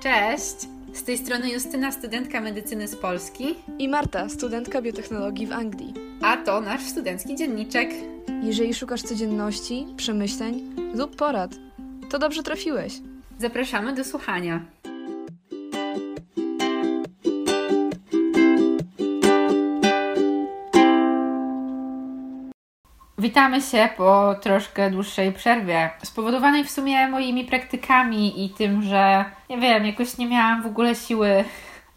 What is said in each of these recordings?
Cześć! Z tej strony Justyna, studentka medycyny z Polski. I Marta, studentka biotechnologii w Anglii. A to nasz studencki dzienniczek. Jeżeli szukasz codzienności, przemyśleń lub porad, to dobrze trafiłeś. Zapraszamy do słuchania. Witamy się po troszkę dłuższej przerwie, spowodowanej w sumie moimi praktykami i tym, że nie wiem, jakoś nie miałam w ogóle siły.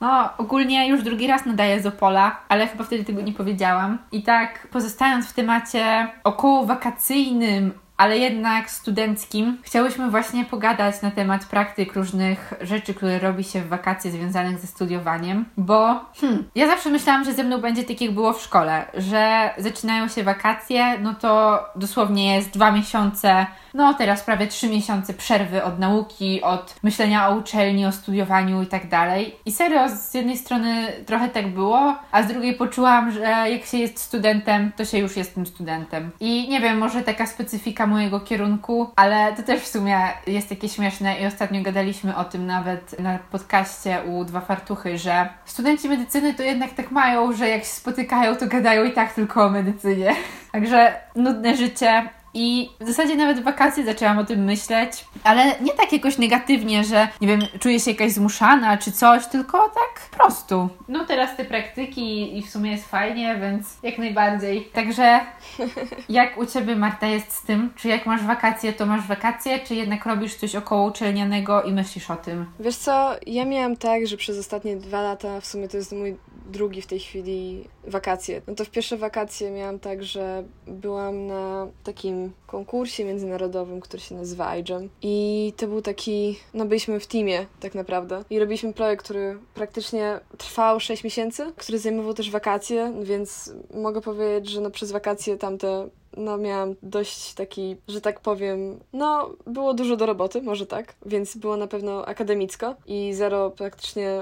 No, ogólnie już drugi raz nadaję z Opola, ale chyba wtedy tego nie powiedziałam. I tak, pozostając w temacie około wakacyjnym, ale jednak studenckim, chciałyśmy właśnie pogadać na temat praktyk różnych rzeczy, które robi się w wakacje związanych ze studiowaniem, bo hmm, ja zawsze myślałam, że ze mną będzie tak jak było w szkole, że zaczynają się wakacje, no to dosłownie jest dwa miesiące, no teraz prawie trzy miesiące przerwy od nauki, od myślenia o uczelni, o studiowaniu i tak dalej. I serio, z jednej strony trochę tak było, a z drugiej poczułam, że jak się jest studentem, to się już jest tym studentem. I nie wiem, może taka specyfika mojego kierunku, ale to też w sumie jest takie śmieszne i ostatnio gadaliśmy o tym nawet na podcaście u Dwa Fartuchy, że studenci medycyny to jednak tak mają, że jak się spotykają, to gadają i tak tylko o medycynie. Także nudne życie, i w zasadzie nawet w wakacje zaczęłam o tym myśleć, ale nie tak jakoś negatywnie, że nie wiem, czuję się jakaś zmuszana czy coś, tylko tak po prostu. No teraz te praktyki i w sumie jest fajnie, więc jak najbardziej. Także jak u Ciebie Marta jest z tym? Czy jak masz wakacje, to masz wakacje, czy jednak robisz coś około uczelnianego i myślisz o tym? Wiesz co, ja miałam tak, że przez ostatnie dwa lata, w sumie to jest mój drugi w tej chwili wakacje. No to w pierwsze wakacje miałam tak, że byłam na takim konkursie międzynarodowym, który się nazywa iGEM i to był taki, no byliśmy w teamie tak naprawdę i robiliśmy projekt, który praktycznie trwał 6 miesięcy, który zajmował też wakacje, więc mogę powiedzieć, że no przez wakacje tamte no miałam dość taki, że tak powiem, no było dużo do roboty, może tak, więc było na pewno akademicko i zero praktycznie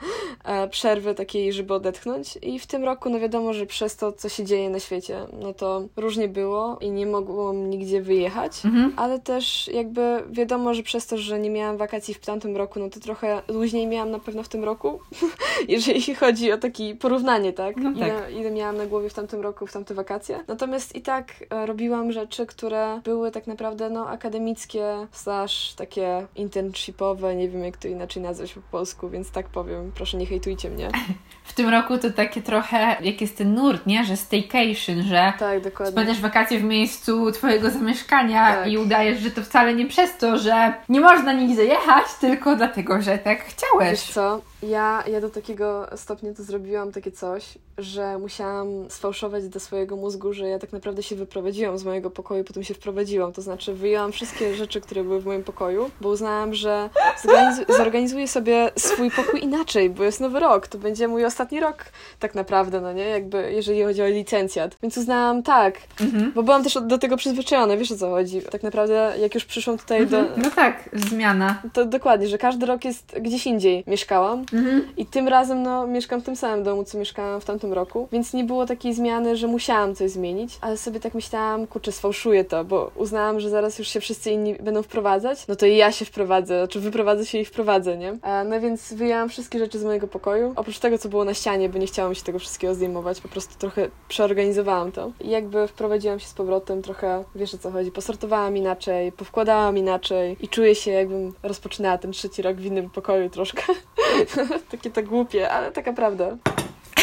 przerwy takiej, żeby odetchnąć i w tym roku no wiadomo, że przez to, co się dzieje na świecie, no to różnie było i nie mogłam nigdzie wyjechać, mhm. ale też jakby wiadomo, że przez to, że nie miałam wakacji w tamtym roku, no to trochę luźniej miałam na pewno w tym roku, jeżeli chodzi o takie porównanie, tak? No tak. Ile, ile miałam na głowie w tamtym roku, w tamte wakacje. Natomiast i tak tak e, robiłam rzeczy, które były tak naprawdę no, akademickie, slash takie internshipowe, nie wiem jak to inaczej nazwać po polsku, więc tak powiem, proszę nie hejtujcie mnie. W tym roku to takie trochę, jak jest ten nurt, nie? Że staycation, że tak, spędzasz wakacje w miejscu twojego zamieszkania tak. i udajesz, że to wcale nie przez to, że nie można nigdzie jechać, tylko dlatego, że tak chciałeś. Wiesz co, ja, ja do takiego stopnia to zrobiłam takie coś, że musiałam sfałszować do swojego mózgu, że ja tak naprawdę się wyprowadziłam z mojego pokoju, potem się wprowadziłam. To znaczy wyjęłam wszystkie rzeczy, które były w moim pokoju, bo uznałam, że zorganizuję sobie swój pokój inaczej, bo jest nowy rok. To będzie mój ostatni rok tak naprawdę, no nie? Jakby jeżeli chodzi o licencjat. Więc uznałam tak, mhm. bo byłam też do tego przyzwyczajona, wiesz o co chodzi. Tak naprawdę jak już przyszłam tutaj mhm. do... No tak, zmiana. To dokładnie, że każdy rok jest gdzieś indziej mieszkałam mhm. i tym razem no mieszkam w tym samym domu, co mieszkałam w tamtym roku, więc nie było takiej zmiany, że musiałam coś zmienić, ale sobie tak myślałam, kurczę, sfałszuję to, bo uznałam, że zaraz już się wszyscy inni będą wprowadzać, no to i ja się wprowadzę, znaczy wyprowadzę się i wprowadzę, nie? no więc wyjęłam wszystkie rzeczy z mojego pokoju, oprócz tego, co było na ścianie, bo nie chciałam się tego wszystkiego zdejmować, po prostu trochę przeorganizowałam to i jakby wprowadziłam się z powrotem, trochę, wiesz o co chodzi, posortowałam inaczej, powkładałam inaczej i czuję się, jakbym rozpoczynała ten trzeci rok w innym pokoju troszkę. Takie to głupie, ale taka prawda.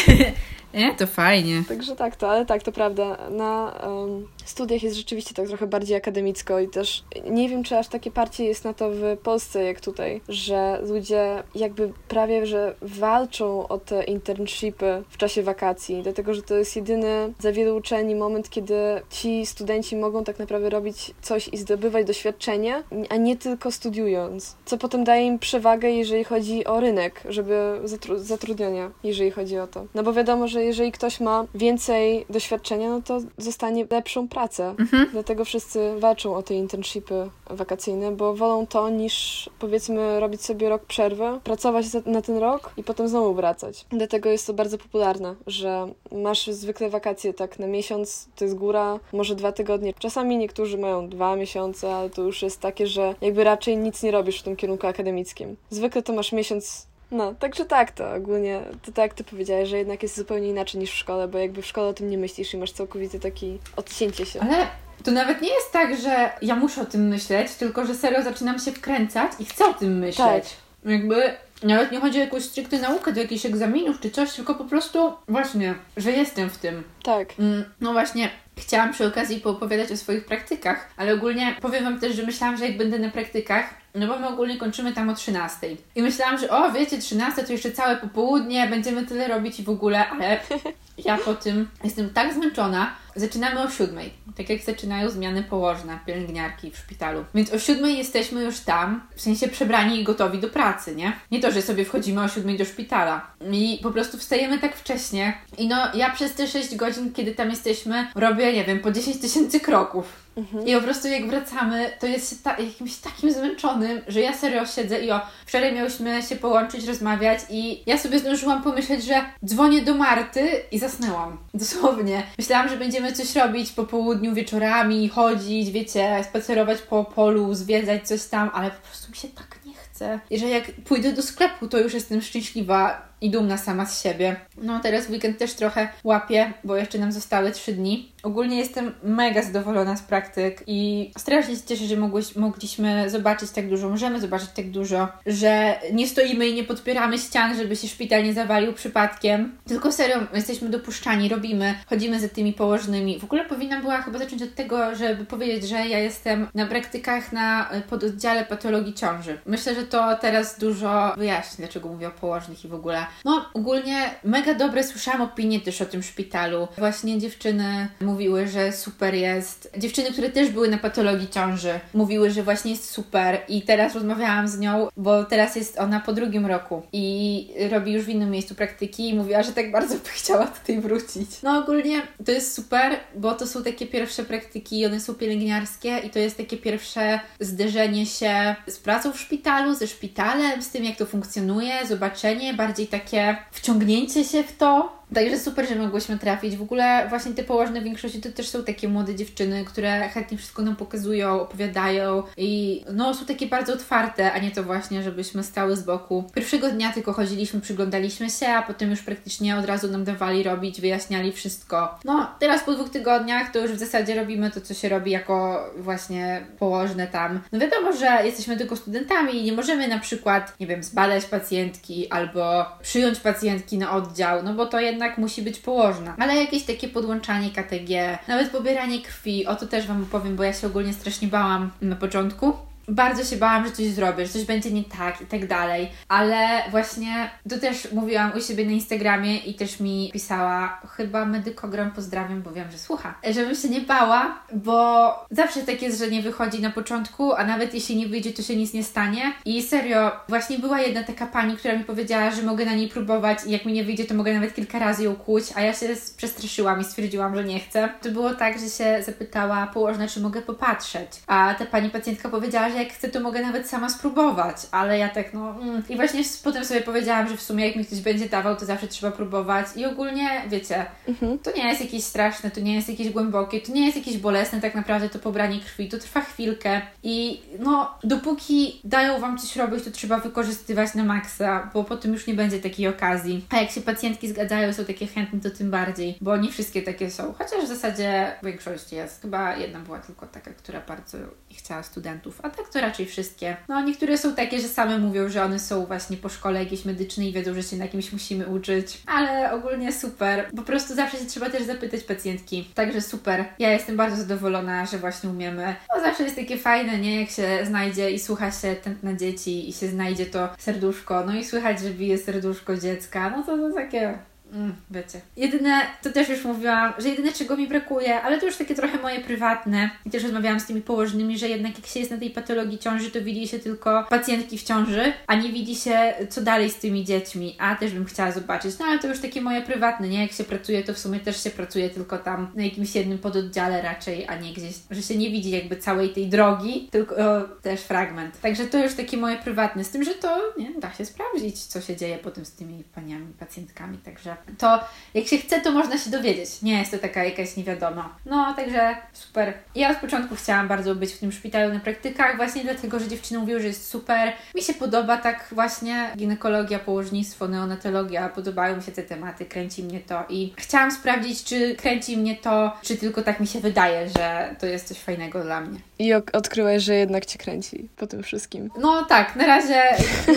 Nie, to fajnie. Także tak, to, ale tak, to prawda. Na um, studiach jest rzeczywiście tak trochę bardziej akademicko i też nie wiem, czy aż takie parcie jest na to w Polsce jak tutaj, że ludzie jakby prawie, że walczą o te internshipy w czasie wakacji, dlatego, że to jest jedyny za wielu uczelni moment, kiedy ci studenci mogą tak naprawdę robić coś i zdobywać doświadczenie, a nie tylko studiując, co potem daje im przewagę, jeżeli chodzi o rynek, żeby zatru zatrudniania, jeżeli chodzi o to. No bo wiadomo, że że jeżeli ktoś ma więcej doświadczenia, no to zostanie lepszą pracę. Mhm. Dlatego wszyscy walczą o te internshipy wakacyjne, bo wolą to niż powiedzmy robić sobie rok przerwy, pracować na ten rok i potem znowu wracać. Dlatego jest to bardzo popularne, że masz zwykle wakacje tak na miesiąc, to jest góra, może dwa tygodnie. Czasami niektórzy mają dwa miesiące, ale to już jest takie, że jakby raczej nic nie robisz w tym kierunku akademickim. Zwykle to masz miesiąc no, także tak to ogólnie, to tak ty powiedziałeś, że jednak jest zupełnie inaczej niż w szkole, bo jakby w szkole o tym nie myślisz i masz całkowity taki odcięcie się. Ale to nawet nie jest tak, że ja muszę o tym myśleć, tylko że serio zaczynam się wkręcać i chcę o tym myśleć. Tak. Jakby nawet nie chodzi o jakąś stricte naukę do jakichś egzaminów czy coś, tylko po prostu właśnie, że jestem w tym. Tak. Mm, no właśnie, chciałam przy okazji poopowiadać o swoich praktykach, ale ogólnie powiem Wam też, że myślałam, że jak będę na praktykach, no bo my ogólnie kończymy tam o 13. I myślałam, że o, wiecie, 13 to jeszcze całe popołudnie, będziemy tyle robić i w ogóle, ale ja po tym jestem tak zmęczona. Zaczynamy o 7, tak jak zaczynają zmiany położne, pielęgniarki w szpitalu. Więc o 7 jesteśmy już tam, w sensie przebrani i gotowi do pracy, nie? Nie to, że sobie wchodzimy o 7 do szpitala. I po prostu wstajemy tak wcześnie. I no, ja przez te 6 godzin, kiedy tam jesteśmy, robię, nie wiem, po 10 tysięcy kroków. Mhm. I po prostu jak wracamy, to jest ta, jakimś takim zmęczonym, że ja serio siedzę i o, wczoraj miałyśmy się połączyć, rozmawiać i ja sobie zdążyłam pomyśleć, że dzwonię do Marty i zasnęłam. Dosłownie. Myślałam, że będziemy coś robić po południu, wieczorami, chodzić, wiecie, spacerować po polu, zwiedzać coś tam, ale po prostu mi się tak nie chce. I że jak pójdę do sklepu, to już jestem szczęśliwa i dumna sama z siebie. No teraz weekend też trochę łapię, bo jeszcze nam zostały trzy dni. Ogólnie jestem mega zadowolona z praktyk i strasznie się cieszę, że mogłyś, mogliśmy zobaczyć tak dużo, możemy zobaczyć tak dużo, że nie stoimy i nie podpieramy ścian, żeby się szpital nie zawalił przypadkiem, tylko serio jesteśmy dopuszczani, robimy, chodzimy za tymi położnymi. W ogóle powinnam była chyba zacząć od tego, żeby powiedzieć, że ja jestem na praktykach na pododdziale patologii ciąży. Myślę, że to teraz dużo wyjaśni, dlaczego mówię o położnych i w ogóle. No, ogólnie mega dobre słyszałam opinie też o tym szpitalu. Właśnie dziewczyny mówiły, że super jest. Dziewczyny, które też były na patologii ciąży, mówiły, że właśnie jest super. I teraz rozmawiałam z nią, bo teraz jest ona po drugim roku i robi już w innym miejscu praktyki i mówiła, że tak bardzo by chciała tutaj wrócić. No, ogólnie to jest super, bo to są takie pierwsze praktyki, one są pielęgniarskie i to jest takie pierwsze zderzenie się z pracą w szpitalu, ze szpitalem, z tym, jak to funkcjonuje, zobaczenie bardziej tak takie wciągnięcie się w to, Także super, że mogłyśmy trafić. W ogóle właśnie te położne w większości to też są takie młode dziewczyny, które chętnie wszystko nam pokazują, opowiadają i no są takie bardzo otwarte, a nie to właśnie, żebyśmy stały z boku. Pierwszego dnia tylko chodziliśmy, przyglądaliśmy się, a potem już praktycznie od razu nam dawali robić, wyjaśniali wszystko. No, teraz po dwóch tygodniach to już w zasadzie robimy to, co się robi jako właśnie położne tam. No wiadomo, że jesteśmy tylko studentami i nie możemy na przykład, nie wiem, zbadać pacjentki albo przyjąć pacjentki na oddział, no bo to jednak jednak musi być położna. Ale jakieś takie podłączanie KTG, nawet pobieranie krwi, o to też Wam opowiem, bo ja się ogólnie strasznie bałam na początku bardzo się bałam, że coś zrobię, że coś będzie nie tak i tak dalej, ale właśnie to też mówiłam u siebie na Instagramie i też mi pisała, chyba medykogram pozdrawiam, bo wiem, że słucha, żebym się nie bała, bo zawsze tak jest, że nie wychodzi na początku, a nawet jeśli nie wyjdzie, to się nic nie stanie. I serio, właśnie była jedna taka pani, która mi powiedziała, że mogę na niej próbować i jak mi nie wyjdzie, to mogę nawet kilka razy ją kłuć, a ja się przestraszyłam i stwierdziłam, że nie chcę. To było tak, że się zapytała położna, czy mogę popatrzeć, a ta pani pacjentka powiedziała, jak chcę, to mogę nawet sama spróbować, ale ja tak, no. Mm. I właśnie potem sobie powiedziałam, że w sumie jak mi ktoś będzie dawał, to zawsze trzeba próbować. I ogólnie, wiecie, mhm. to nie jest jakieś straszne, to nie jest jakieś głębokie, to nie jest jakieś bolesne, tak naprawdę to pobranie krwi, to trwa chwilkę. I no, dopóki dają Wam coś robić, to trzeba wykorzystywać na maksa, bo potem już nie będzie takiej okazji. A jak się pacjentki zgadzają, są takie chętne, to tym bardziej, bo nie wszystkie takie są. Chociaż w zasadzie większość jest. Chyba jedna była tylko taka, która bardzo chciała studentów, a tak to raczej wszystkie. No, niektóre są takie, że same mówią, że one są właśnie po szkole jakiejś medycznej i wiedzą, że się na kimś musimy uczyć, ale ogólnie super. Po prostu zawsze się trzeba też zapytać pacjentki. Także super. Ja jestem bardzo zadowolona, że właśnie umiemy. No, zawsze jest takie fajne, nie? Jak się znajdzie i słucha się tętna dzieci i się znajdzie to serduszko, no i słychać, że bije serduszko dziecka, no to to takie mm, wiecie. Jedyne, to też już mówiłam, że jedyne czego mi brakuje, ale to już takie trochę moje prywatne. I też rozmawiałam z tymi położnymi, że jednak jak się jest na tej patologii ciąży, to widzi się tylko pacjentki w ciąży, a nie widzi się co dalej z tymi dziećmi. A też bym chciała zobaczyć. No ale to już takie moje prywatne, nie? Jak się pracuje, to w sumie też się pracuje tylko tam na jakimś jednym pododdziale raczej, a nie gdzieś, że się nie widzi jakby całej tej drogi, tylko o, też fragment. Także to już takie moje prywatne, z tym, że to nie, da się sprawdzić, co się dzieje potem z tymi paniami, pacjentkami. Także to jak się chce, to można się dowiedzieć. Nie jest to taka jakaś niewiadoma. No, także super. Ja od początku chciałam bardzo być w tym szpitalu na praktykach, właśnie dlatego, że dziewczyny mówiły, że jest super. Mi się podoba tak właśnie ginekologia, położnictwo, neonatologia, podobają mi się te tematy, kręci mnie to i chciałam sprawdzić, czy kręci mnie to, czy tylko tak mi się wydaje, że to jest coś fajnego dla mnie. I odkryłaś, że jednak Cię kręci po tym wszystkim. No tak, na razie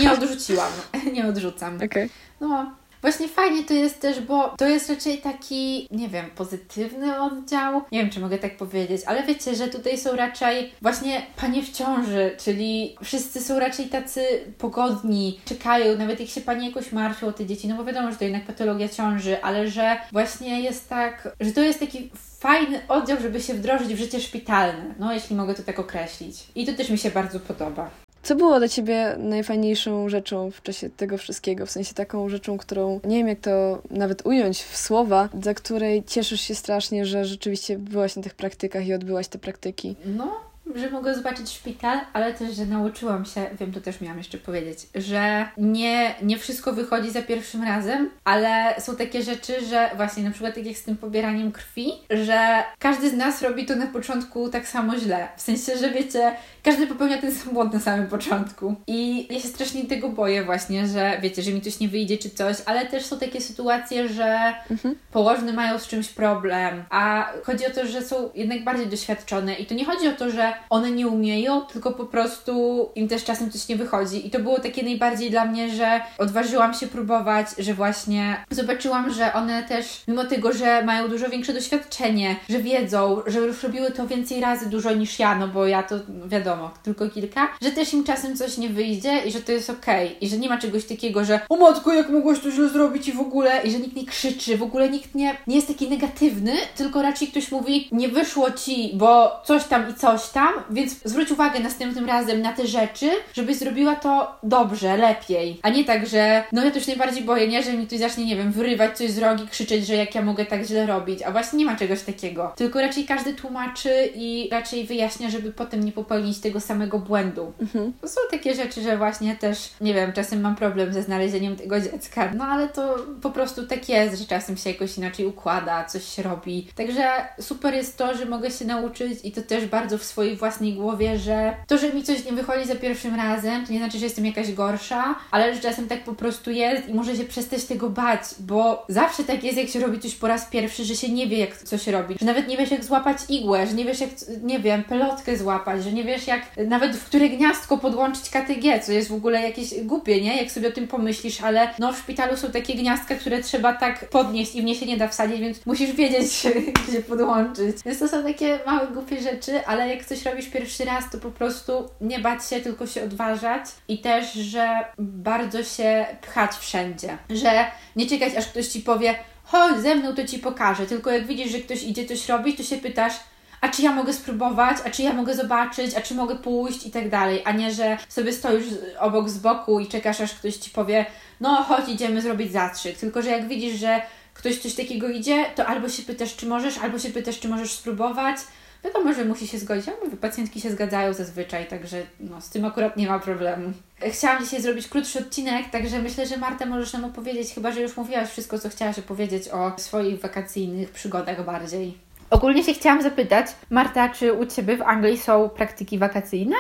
nie odrzuciłam, nie odrzucam. Okej. Okay. No, Właśnie fajnie to jest też, bo to jest raczej taki, nie wiem, pozytywny oddział. Nie wiem, czy mogę tak powiedzieć, ale wiecie, że tutaj są raczej właśnie panie w ciąży, czyli wszyscy są raczej tacy pogodni, czekają, nawet jak się pani jakoś martwią o te dzieci, no bo wiadomo, że to jednak patologia ciąży, ale że właśnie jest tak, że to jest taki fajny oddział, żeby się wdrożyć w życie szpitalne, no jeśli mogę to tak określić. I to też mi się bardzo podoba. Co było dla Ciebie najfajniejszą rzeczą w czasie tego wszystkiego? W sensie taką rzeczą, którą nie wiem jak to nawet ująć w słowa, za której cieszysz się strasznie, że rzeczywiście byłaś na tych praktykach i odbyłaś te praktyki. No, że mogę zobaczyć szpital, ale też, że nauczyłam się, wiem, to też miałam jeszcze powiedzieć, że nie, nie wszystko wychodzi za pierwszym razem, ale są takie rzeczy, że właśnie na przykład tak jak z tym pobieraniem krwi, że każdy z nas robi to na początku tak samo źle. W sensie, że wiecie, każdy popełnia ten sam błąd na samym początku. I ja się strasznie tego boję właśnie, że wiecie, że mi coś nie wyjdzie czy coś, ale też są takie sytuacje, że mhm. położne mają z czymś problem, a chodzi o to, że są jednak bardziej doświadczone i to nie chodzi o to, że one nie umieją, tylko po prostu im też czasem coś nie wychodzi. I to było takie najbardziej dla mnie, że odważyłam się próbować, że właśnie zobaczyłam, że one też, mimo tego, że mają dużo większe doświadczenie, że wiedzą, że już robiły to więcej razy dużo niż ja, no bo ja to wiadomo, tylko kilka, że też im czasem coś nie wyjdzie i że to jest okej. Okay. I że nie ma czegoś takiego, że o matko, jak mogłaś to źle zrobić i w ogóle, i że nikt nie krzyczy, w ogóle nikt nie, nie jest taki negatywny, tylko raczej ktoś mówi, nie wyszło ci, bo coś tam i coś tam, więc zwróć uwagę następnym razem na te rzeczy, żebyś zrobiła to dobrze, lepiej. A nie tak, że no ja to już najbardziej boję, nie? Że mi tu zacznie, nie wiem, wyrywać coś z rogi, krzyczeć, że jak ja mogę tak źle robić. A właśnie nie ma czegoś takiego. Tylko raczej każdy tłumaczy i raczej wyjaśnia, żeby potem nie popełnić tego samego błędu. Mhm. To są takie rzeczy, że właśnie też, nie wiem, czasem mam problem ze znalezieniem tego dziecka. No ale to po prostu tak jest, że czasem się jakoś inaczej układa, coś się robi. Także super jest to, że mogę się nauczyć i to też bardzo w swojej własnej głowie, że to, że mi coś nie wychodzi za pierwszym razem, to nie znaczy, że jestem jakaś gorsza, ale że czasem tak po prostu jest i może się przestać tego bać, bo zawsze tak jest, jak się robi coś po raz pierwszy, że się nie wie, jak coś robić, że nawet nie wiesz, jak złapać igłę, że nie wiesz, jak, nie wiem, pelotkę złapać, że nie wiesz, jak nawet w które gniazdko podłączyć KTG, co jest w ogóle jakieś głupie, nie? Jak sobie o tym pomyślisz, ale no w szpitalu są takie gniazdka, które trzeba tak podnieść i w nie się nie da wsadzić, więc musisz wiedzieć, gdzie podłączyć. Więc to są takie małe, głupie rzeczy, ale jak coś robisz pierwszy raz, to po prostu nie bać się, tylko się odważać i też, że bardzo się pchać wszędzie. Że nie czekać, aż ktoś ci powie, chodź ze mną, to ci pokażę. Tylko jak widzisz, że ktoś idzie coś robić, to się pytasz, a czy ja mogę spróbować, a czy ja mogę zobaczyć, a czy mogę pójść i tak dalej, a nie, że sobie stoisz obok z boku i czekasz, aż ktoś ci powie, no chodź, idziemy zrobić zastrzyk. Tylko, że jak widzisz, że ktoś coś takiego idzie, to albo się pytasz, czy możesz, albo się pytasz, czy możesz spróbować, Wiadomo, że musi się zgodzić, ale mówię, pacjentki się zgadzają zazwyczaj, także no, z tym akurat nie ma problemu. Chciałam dzisiaj zrobić krótszy odcinek, także myślę, że Marta możesz nam opowiedzieć, chyba że już mówiłaś wszystko, co chciałaś opowiedzieć o swoich wakacyjnych przygodach bardziej. Ogólnie się chciałam zapytać, Marta, czy u Ciebie w Anglii są praktyki wakacyjne?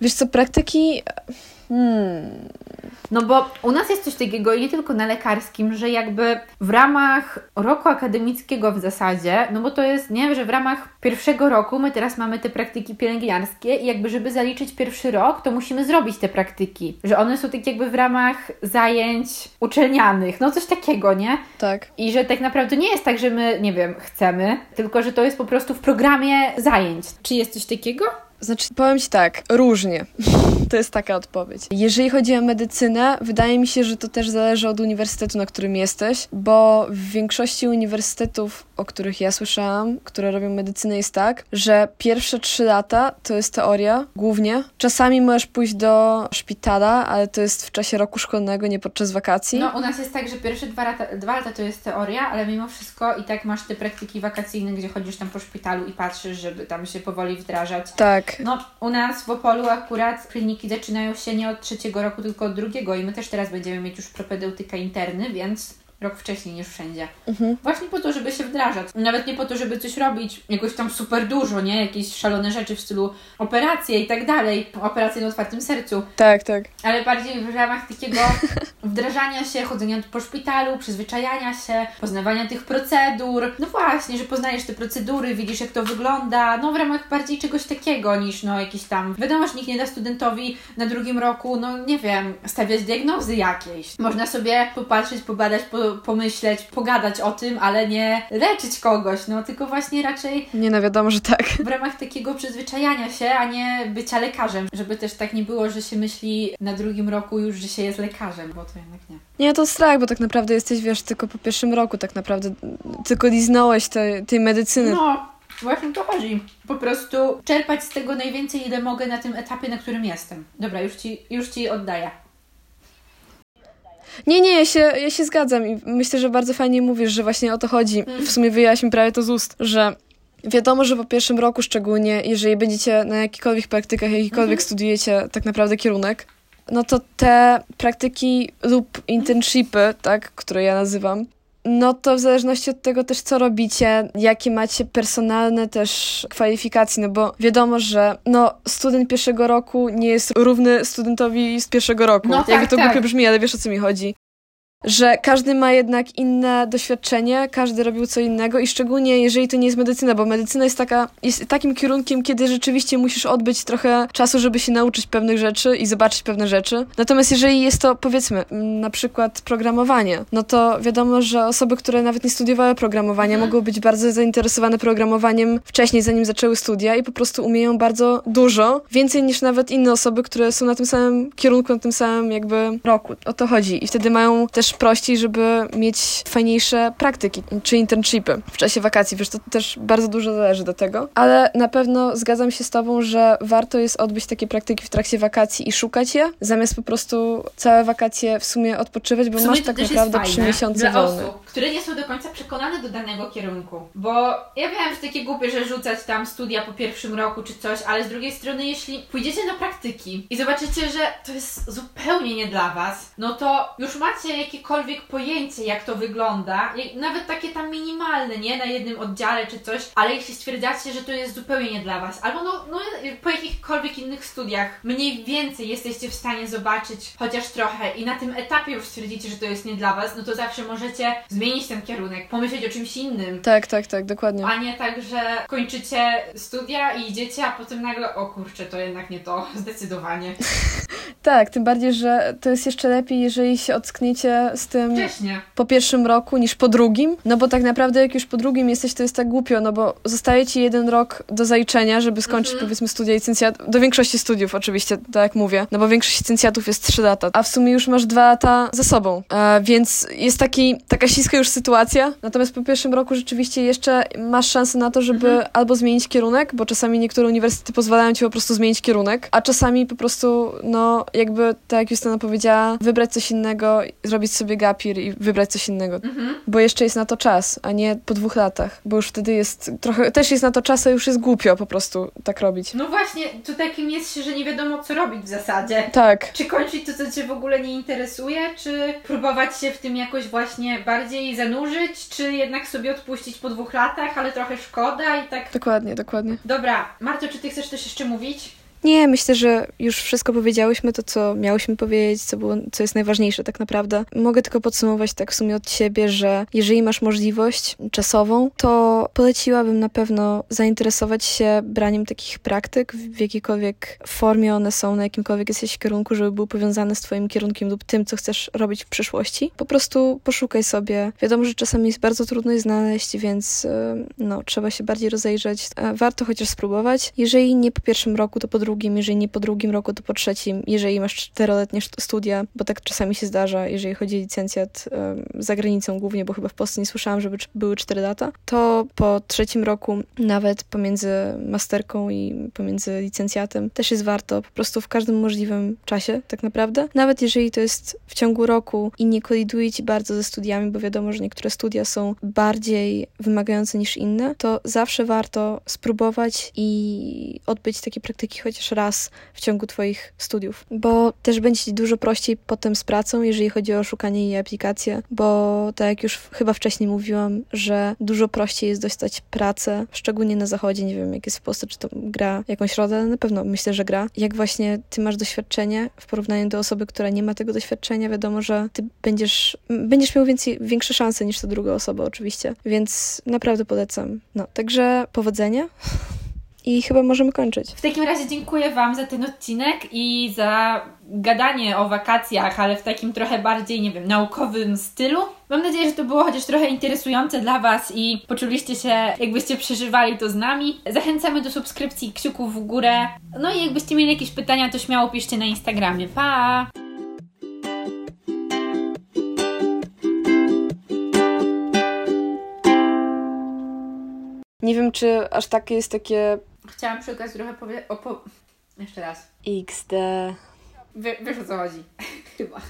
Wiesz co, praktyki... Hmm. No bo u nas jest coś takiego i nie tylko na lekarskim, że jakby w ramach roku akademickiego w zasadzie, no bo to jest, nie, że w ramach pierwszego roku my teraz mamy te praktyki pielęgniarskie i jakby żeby zaliczyć pierwszy rok, to musimy zrobić te praktyki. Że one są tak jakby w ramach zajęć uczelnianych, no coś takiego, nie? Tak. I że tak naprawdę nie jest tak, że my, nie wiem, chcemy, tylko że to jest po prostu w programie zajęć. Czy jest coś takiego? Znaczy, powiem Ci tak, różnie. to jest taka odpowiedź. Jeżeli chodzi o medycynę, wydaje mi się, że to też zależy od uniwersytetu, na którym jesteś, bo w większości uniwersytetów, o których ja słyszałam, które robią medycynę, jest tak, że pierwsze trzy lata to jest teoria głównie. Czasami możesz pójść do szpitala, ale to jest w czasie roku szkolnego, nie podczas wakacji. No, u nas jest tak, że pierwsze dwa lata, dwa lata to jest teoria, ale mimo wszystko i tak masz te praktyki wakacyjne, gdzie chodzisz tam po szpitalu i patrzysz, żeby tam się powoli wdrażać. Tak. No, u nas w Opolu akurat kliniki zaczynają się nie od trzeciego roku, tylko od drugiego i my też teraz będziemy mieć już propedeutykę interny, więc rok wcześniej niż wszędzie. Mhm. Właśnie po to, żeby się wdrażać. Nawet nie po to, żeby coś robić jakoś tam super dużo, nie? Jakieś szalone rzeczy w stylu operacje i tak dalej. Operacje na otwartym sercu. Tak, tak. Ale bardziej w ramach takiego wdrażania się, chodzenia po szpitalu, przyzwyczajania się, poznawania tych procedur. No właśnie, że poznajesz te procedury, widzisz jak to wygląda. No w ramach bardziej czegoś takiego niż no jakiś tam... Wiadomo, że nikt nie da studentowi na drugim roku, no nie wiem, stawiać diagnozy jakiejś. Można sobie popatrzeć, pobadać, po, pomyśleć, pogadać o tym, ale nie leczyć kogoś, no tylko właśnie raczej Nie no, wiadomo, że tak. w ramach takiego przyzwyczajania się, a nie bycia lekarzem. Żeby też tak nie było, że się myśli na drugim roku już, że się jest lekarzem, bo to jednak nie. Nie, to strach, bo tak naprawdę jesteś, wiesz, tylko po pierwszym roku, tak naprawdę tylko liznąłeś te, tej medycyny. No, właśnie to chodzi. Po prostu czerpać z tego najwięcej, ile mogę na tym etapie, na którym jestem. Dobra, już Ci, już ci oddaję. Nie, nie, ja się, ja się zgadzam i myślę, że bardzo fajnie mówisz, że właśnie o to chodzi. W sumie wyjęłaś mi prawie to z ust, że wiadomo, że po pierwszym roku szczególnie, jeżeli będziecie na jakichkolwiek praktykach, jakikolwiek studiujecie tak naprawdę kierunek, no to te praktyki lub internshipy, tak, które ja nazywam, no to w zależności od tego też, co robicie, jakie macie personalne też kwalifikacje, no bo wiadomo, że no, student pierwszego roku nie jest równy studentowi z pierwszego roku. No Jakby tak, to tak. głupio brzmi, ale wiesz o co mi chodzi. Że każdy ma jednak inne doświadczenie, każdy robił co innego i szczególnie jeżeli to nie jest medycyna, bo medycyna jest taka, jest takim kierunkiem, kiedy rzeczywiście musisz odbyć trochę czasu, żeby się nauczyć pewnych rzeczy i zobaczyć pewne rzeczy. Natomiast jeżeli jest to, powiedzmy, na przykład programowanie, no to wiadomo, że osoby, które nawet nie studiowały programowania, mogą być bardzo zainteresowane programowaniem wcześniej, zanim zaczęły studia i po prostu umieją bardzo dużo, więcej niż nawet inne osoby, które są na tym samym kierunku, na tym samym jakby roku. O to chodzi. I wtedy mają też prościej, żeby mieć fajniejsze praktyki, czy internshipy w czasie wakacji. Wiesz, to też bardzo dużo zależy do tego. Ale na pewno zgadzam się z Tobą, że warto jest odbyć takie praktyki w trakcie wakacji i szukać je, zamiast po prostu całe wakacje w sumie odpoczywać, bo sumie masz tak też naprawdę trzy miesiące wolne. osób, które nie są do końca przekonane do danego kierunku. Bo ja wiem, że takie głupie, że rzucać tam studia po pierwszym roku czy coś, ale z drugiej strony, jeśli pójdziecie na praktyki i zobaczycie, że to jest zupełnie nie dla Was, no to już macie jakiekolwiek pojęcie, jak to wygląda, nawet takie tam minimalne, nie? Na jednym oddziale czy coś, ale jeśli stwierdzacie, że to jest zupełnie nie dla Was, albo no, no po jakichkolwiek innych studiach mniej więcej jesteście w stanie zobaczyć chociaż trochę i na tym etapie już stwierdzicie, że to jest nie dla Was, no to zawsze możecie zmienić ten kierunek, pomyśleć o czymś innym. Tak, tak, tak, dokładnie. A nie tak, że kończycie studia i idziecie, a potem nagle, o kurczę, to jednak nie to, zdecydowanie. Tak, tym bardziej, że to jest jeszcze lepiej, jeżeli się ockniecie z tym Wcześnie. po pierwszym roku niż po drugim, no bo tak naprawdę jak już po drugim jesteś, to jest tak głupio, no bo zostaje ci jeden rok do zaliczenia, żeby skończyć Mhm. powiedzmy studia licencjat, do większości studiów oczywiście, tak jak mówię, no bo większość licencjatów jest 3 lata, a w sumie już masz 2 lata za sobą, e, więc jest taki, taka śliska już sytuacja, natomiast po pierwszym roku rzeczywiście jeszcze masz szansę na to, żeby Mhm. albo zmienić kierunek, bo czasami niektóre uniwersytety pozwalają ci po prostu zmienić kierunek, a czasami po prostu, no jakby, tak jak Justyna powiedziała, wybrać coś innego, zrobić sobie gapir i wybrać coś innego Mhm. bo jeszcze jest na to czas, a nie po dwóch latach, bo już wtedy jest trochę, też jest na to czas, a już jest głupio po prostu tak robić. No właśnie, tu takim jest się, że nie wiadomo co robić w zasadzie. Tak, Czy kończyć to, co Cię w ogóle nie interesuje, czy próbować się w tym jakoś właśnie bardziej zanurzyć, czy jednak sobie odpuścić po dwóch latach, ale trochę szkoda i tak. dokładnie, dokładnie. Dobra, Marto, czy Ty chcesz coś jeszcze mówić? Nie, myślę, że już wszystko powiedziałyśmy, to co miałyśmy powiedzieć, co, było, co jest najważniejsze tak naprawdę. Mogę tylko podsumować tak w sumie od siebie, że jeżeli masz możliwość czasową, to poleciłabym na pewno zainteresować się braniem takich praktyk w jakiejkolwiek formie one są, na jakimkolwiek jesteś kierunku, żeby był powiązany z twoim kierunkiem lub tym, co chcesz robić w przyszłości. Po prostu poszukaj sobie. Wiadomo, że czasami jest bardzo trudno je znaleźć, więc no, trzeba się bardziej rozejrzeć. E, warto chociaż spróbować. Jeżeli nie po pierwszym roku, to po drugim, jeżeli nie po drugim roku, to po trzecim, jeżeli masz czteroletnie studia, bo tak czasami się zdarza, jeżeli chodzi o licencjat za granicą głównie, bo chyba w Polsce nie słyszałam, żeby były cztery lata, to po trzecim roku, nawet pomiędzy masterką i pomiędzy licencjatem, też jest warto po prostu w każdym możliwym czasie, tak naprawdę. Nawet jeżeli to jest w ciągu roku i nie koliduje ci bardzo ze studiami, bo wiadomo, że niektóre studia są bardziej wymagające niż inne, to zawsze warto spróbować i odbyć takie praktyki chociaż raz w ciągu Twoich studiów, bo też będzie Ci dużo prościej potem z pracą, jeżeli chodzi o szukanie jej aplikację, bo tak jak już chyba wcześniej mówiłam, że dużo prościej jest dostać pracę, szczególnie na zachodzie, nie wiem jak jest w Polsce, czy to gra jakąś rolę, ale na pewno myślę, że gra. Jak właśnie Ty masz doświadczenie w porównaniu do osoby, która nie ma tego doświadczenia, wiadomo, że Ty będziesz, będziesz miał więcej, większe szanse niż ta druga osoba oczywiście, więc naprawdę polecam. No, także powodzenia. I chyba możemy kończyć. W takim razie dziękuję Wam za ten odcinek i za gadanie o wakacjach, ale w takim trochę bardziej, nie wiem, naukowym stylu. Mam nadzieję, że to było chociaż trochę interesujące dla Was i poczuliście się, jakbyście przeżywali to z nami. Zachęcamy do subskrypcji, kciuków w górę. No i jakbyście mieli jakieś pytania, to śmiało piszcie na Instagramie. Pa! Nie wiem, czy aż takie jest takie Chciałam przy okazji trochę powiedzieć. Opo... Jeszcze raz. XD. Wie, wiesz o co chodzi. Chyba.